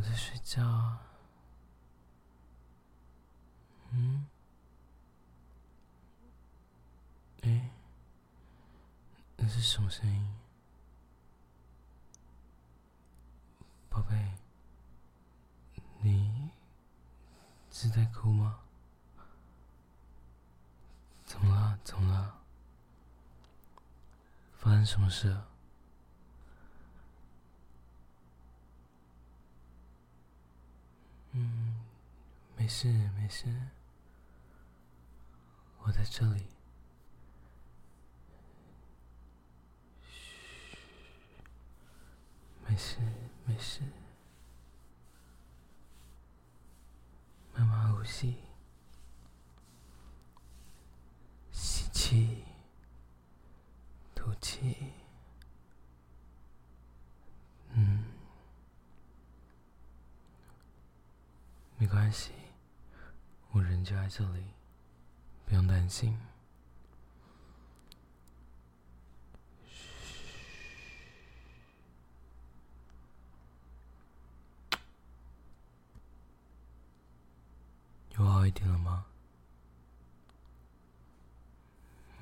我在睡觉、啊，嗯，哎，那是什么声音？宝贝，你是在哭吗？怎么了？怎么了？发生什么事了？嗯，没没事没事，我在这里。嘘，没事没事，慢慢呼吸，吸气，吐气。嗯。没关系，人就在这里，不用担心。有好一点了吗？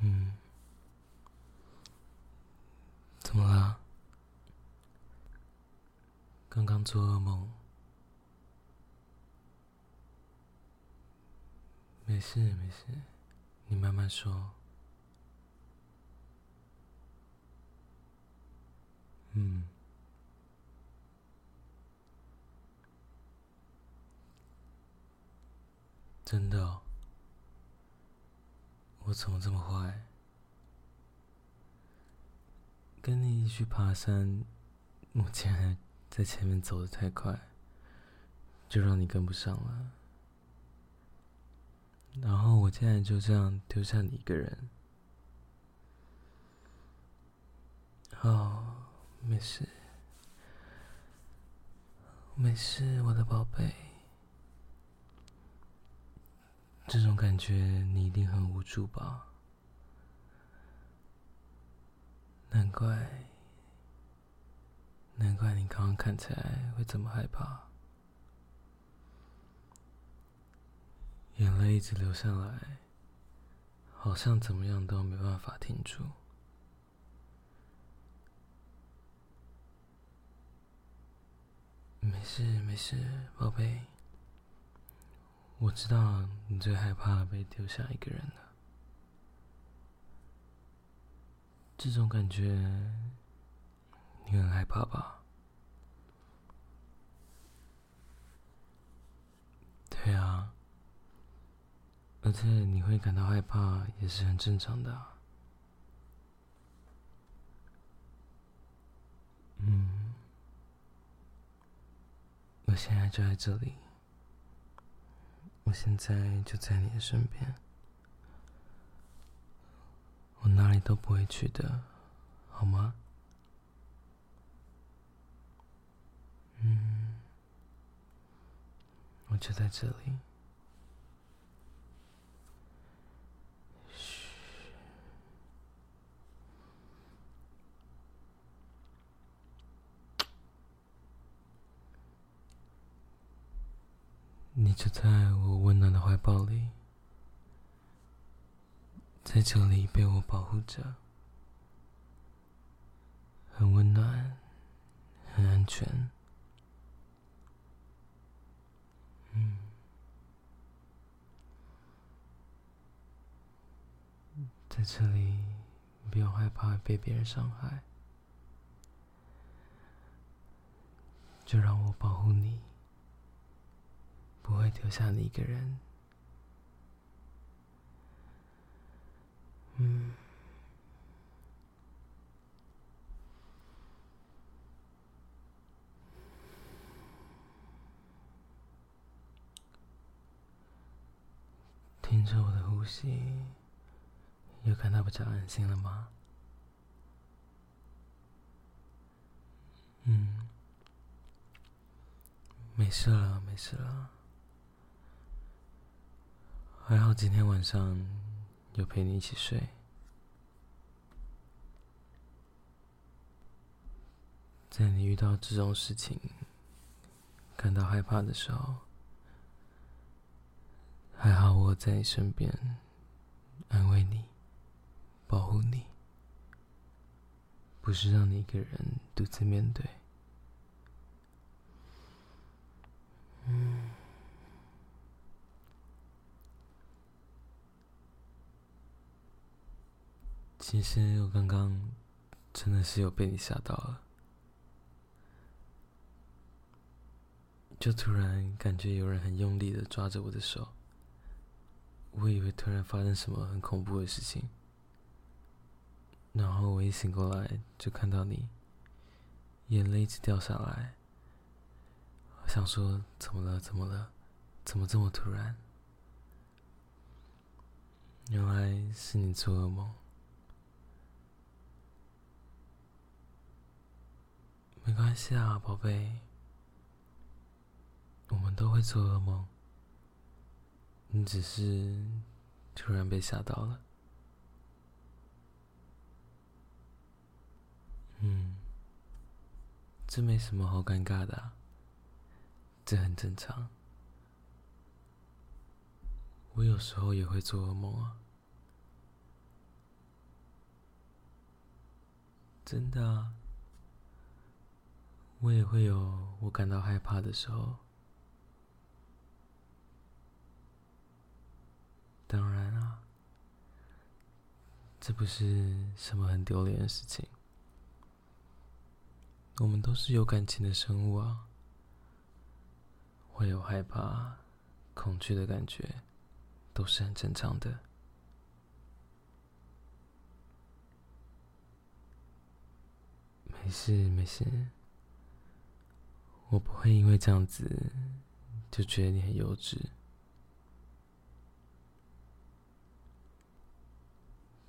嗯，怎么了？刚刚做噩梦。没事没事，你慢慢说。嗯，真的，我怎么这么坏？跟你一起去爬山，我竟然在前面走的太快，就让你跟不上了。然后我竟然就这样丢下你一个人。哦，没事，没事，我的宝贝。这种感觉你一定很无助吧？难怪，难怪你刚刚看起来会这么害怕。眼泪一直流下来，好像怎么样都没办法停住。没事没事，宝贝，我知道你最害怕被丢下一个人了。这种感觉，你很害怕吧？对啊。而且你会感到害怕，也是很正常的。嗯，我现在就在这里，我现在就在你的身边，我哪里都不会去的，好吗？嗯，我就在这里。你就在我温暖的怀抱里，在这里被我保护着，很温暖，很安全。嗯，在这里不用害怕被别人伤害，就让我保护你，不会丢下你一个人。嗯。听着我的呼吸，有感到比较安心了吗？嗯，没事了，没事了。还好今天晚上有陪你一起睡。在你遇到这种事情，感到害怕的时候。还好我在你身边，安慰你，保护你，不是让你一个人独自面对。其实我刚刚真的是有被你吓到了，就突然感觉有人很用力的抓着我的手。我以为突然发生什么很恐怖的事情，然后我一醒过来就看到你，眼泪一直掉下来。我想说，怎么了？怎么了？怎么这么突然？原来是你做噩梦。没关系啊，宝贝，我们都会做噩梦。你只是突然被吓到了，嗯，这没什么好尴尬的，这很正常。我有时候也会做噩梦啊，真的啊，我也会有我感到害怕的时候。当然啊，这不是什么很丢脸的事情。我们都是有感情的生物啊，会有害怕、恐惧的感觉，都是很正常的。没事没事，我不会因为这样子就觉得你很幼稚。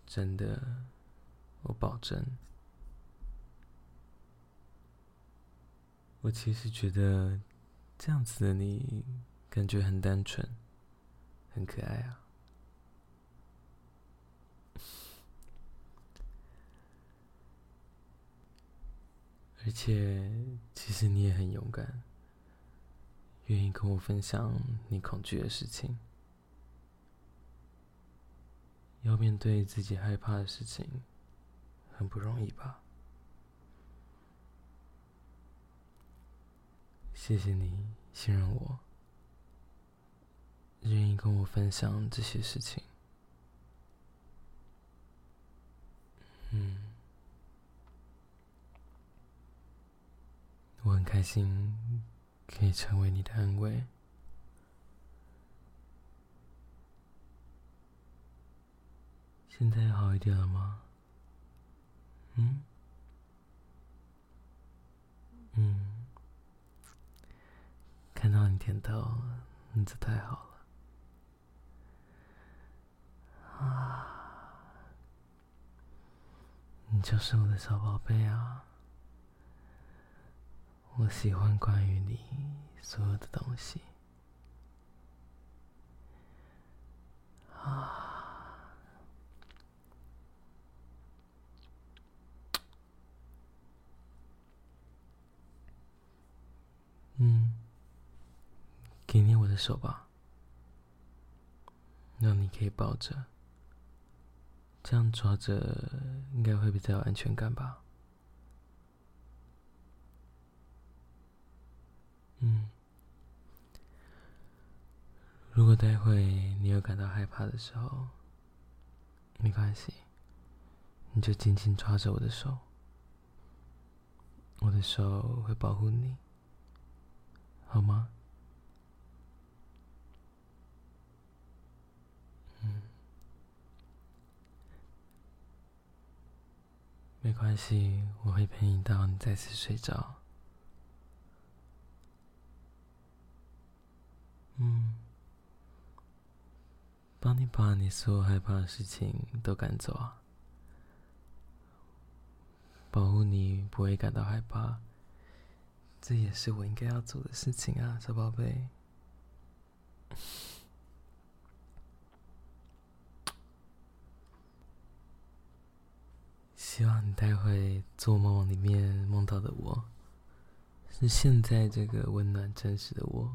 真的，我保证。我其实觉得这样子的你感觉很单纯，很可爱啊。而且，其实你也很勇敢，愿意跟我分享你恐惧的事情。要面对自己害怕的事情，很不容易吧？谢谢你信任我，愿意跟我分享这些事情。嗯，我很开心可以成为你的安慰。现在好一点了吗？嗯？嗯，看到你点头，那就太好了。啊，你就是我的小宝贝啊！我喜欢关于你所有的东西。啊。嗯，给你我的手吧，让你可以抱着，这样抓着应该会比较有安全感吧。嗯，如果待会你有感到害怕的时候，没关系，你就紧紧抓着我的手，我的手会保护你，好吗？嗯，没关系，我会陪你到你再次睡着。帮你把你所有害怕的事情都赶走啊，保护你不会感到害怕，这也是我应该要做的事情啊，小宝贝。希望你待会做梦里面梦到的我，是现在这个温暖真实的我，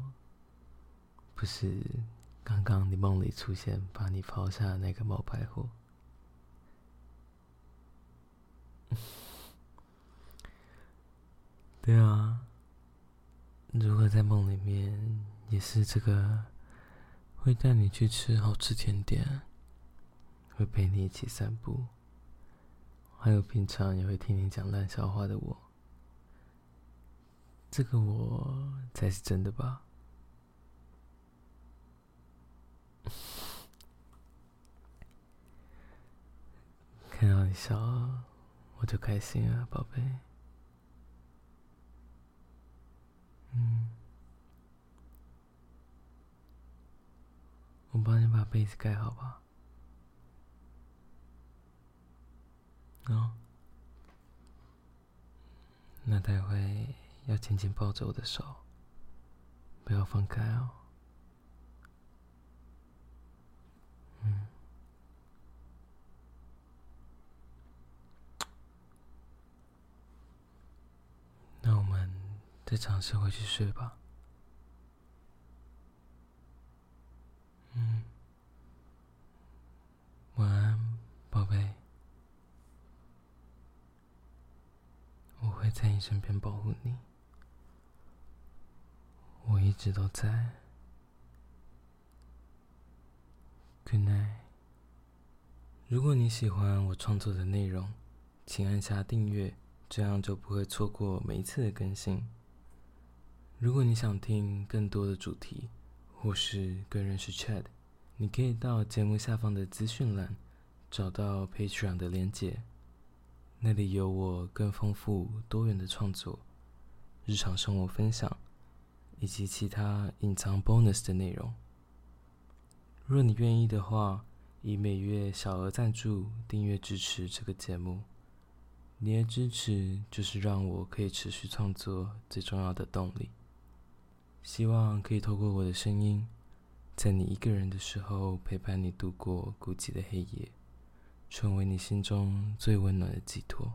不是。刚刚你梦里出现，把你抛下的那个冒牌货。对啊，如果在梦里面也是这个，会带你去吃好吃甜点，会陪你一起散步，还有平常也会听你讲烂笑话的我，这个我才是真的吧。看到你笑，我就开心啊，宝贝。嗯，我帮你把被子盖好吧。哦，那待会要紧紧抱着我的手，不要放开哦。再尝试回去睡吧。嗯，晚安，宝贝。我会在你身边保护你，我一直都在。Good night。如果你喜欢我创作的内容，请按下订阅，这样就不会错过每一次的更新。如果你想听更多的主题，或是更认识 Chad，你可以到节目下方的资讯栏找到 Patreon 的连结，那里有我更丰富多元的创作、日常生活分享以及其他隐藏 bonus 的内容。若你愿意的话，以每月小额赞助订阅支持这个节目，你的支持就是让我可以持续创作最重要的动力。希望可以透过我的声音，在你一个人的时候陪伴你度过孤寂的黑夜，成为你心中最温暖的寄托。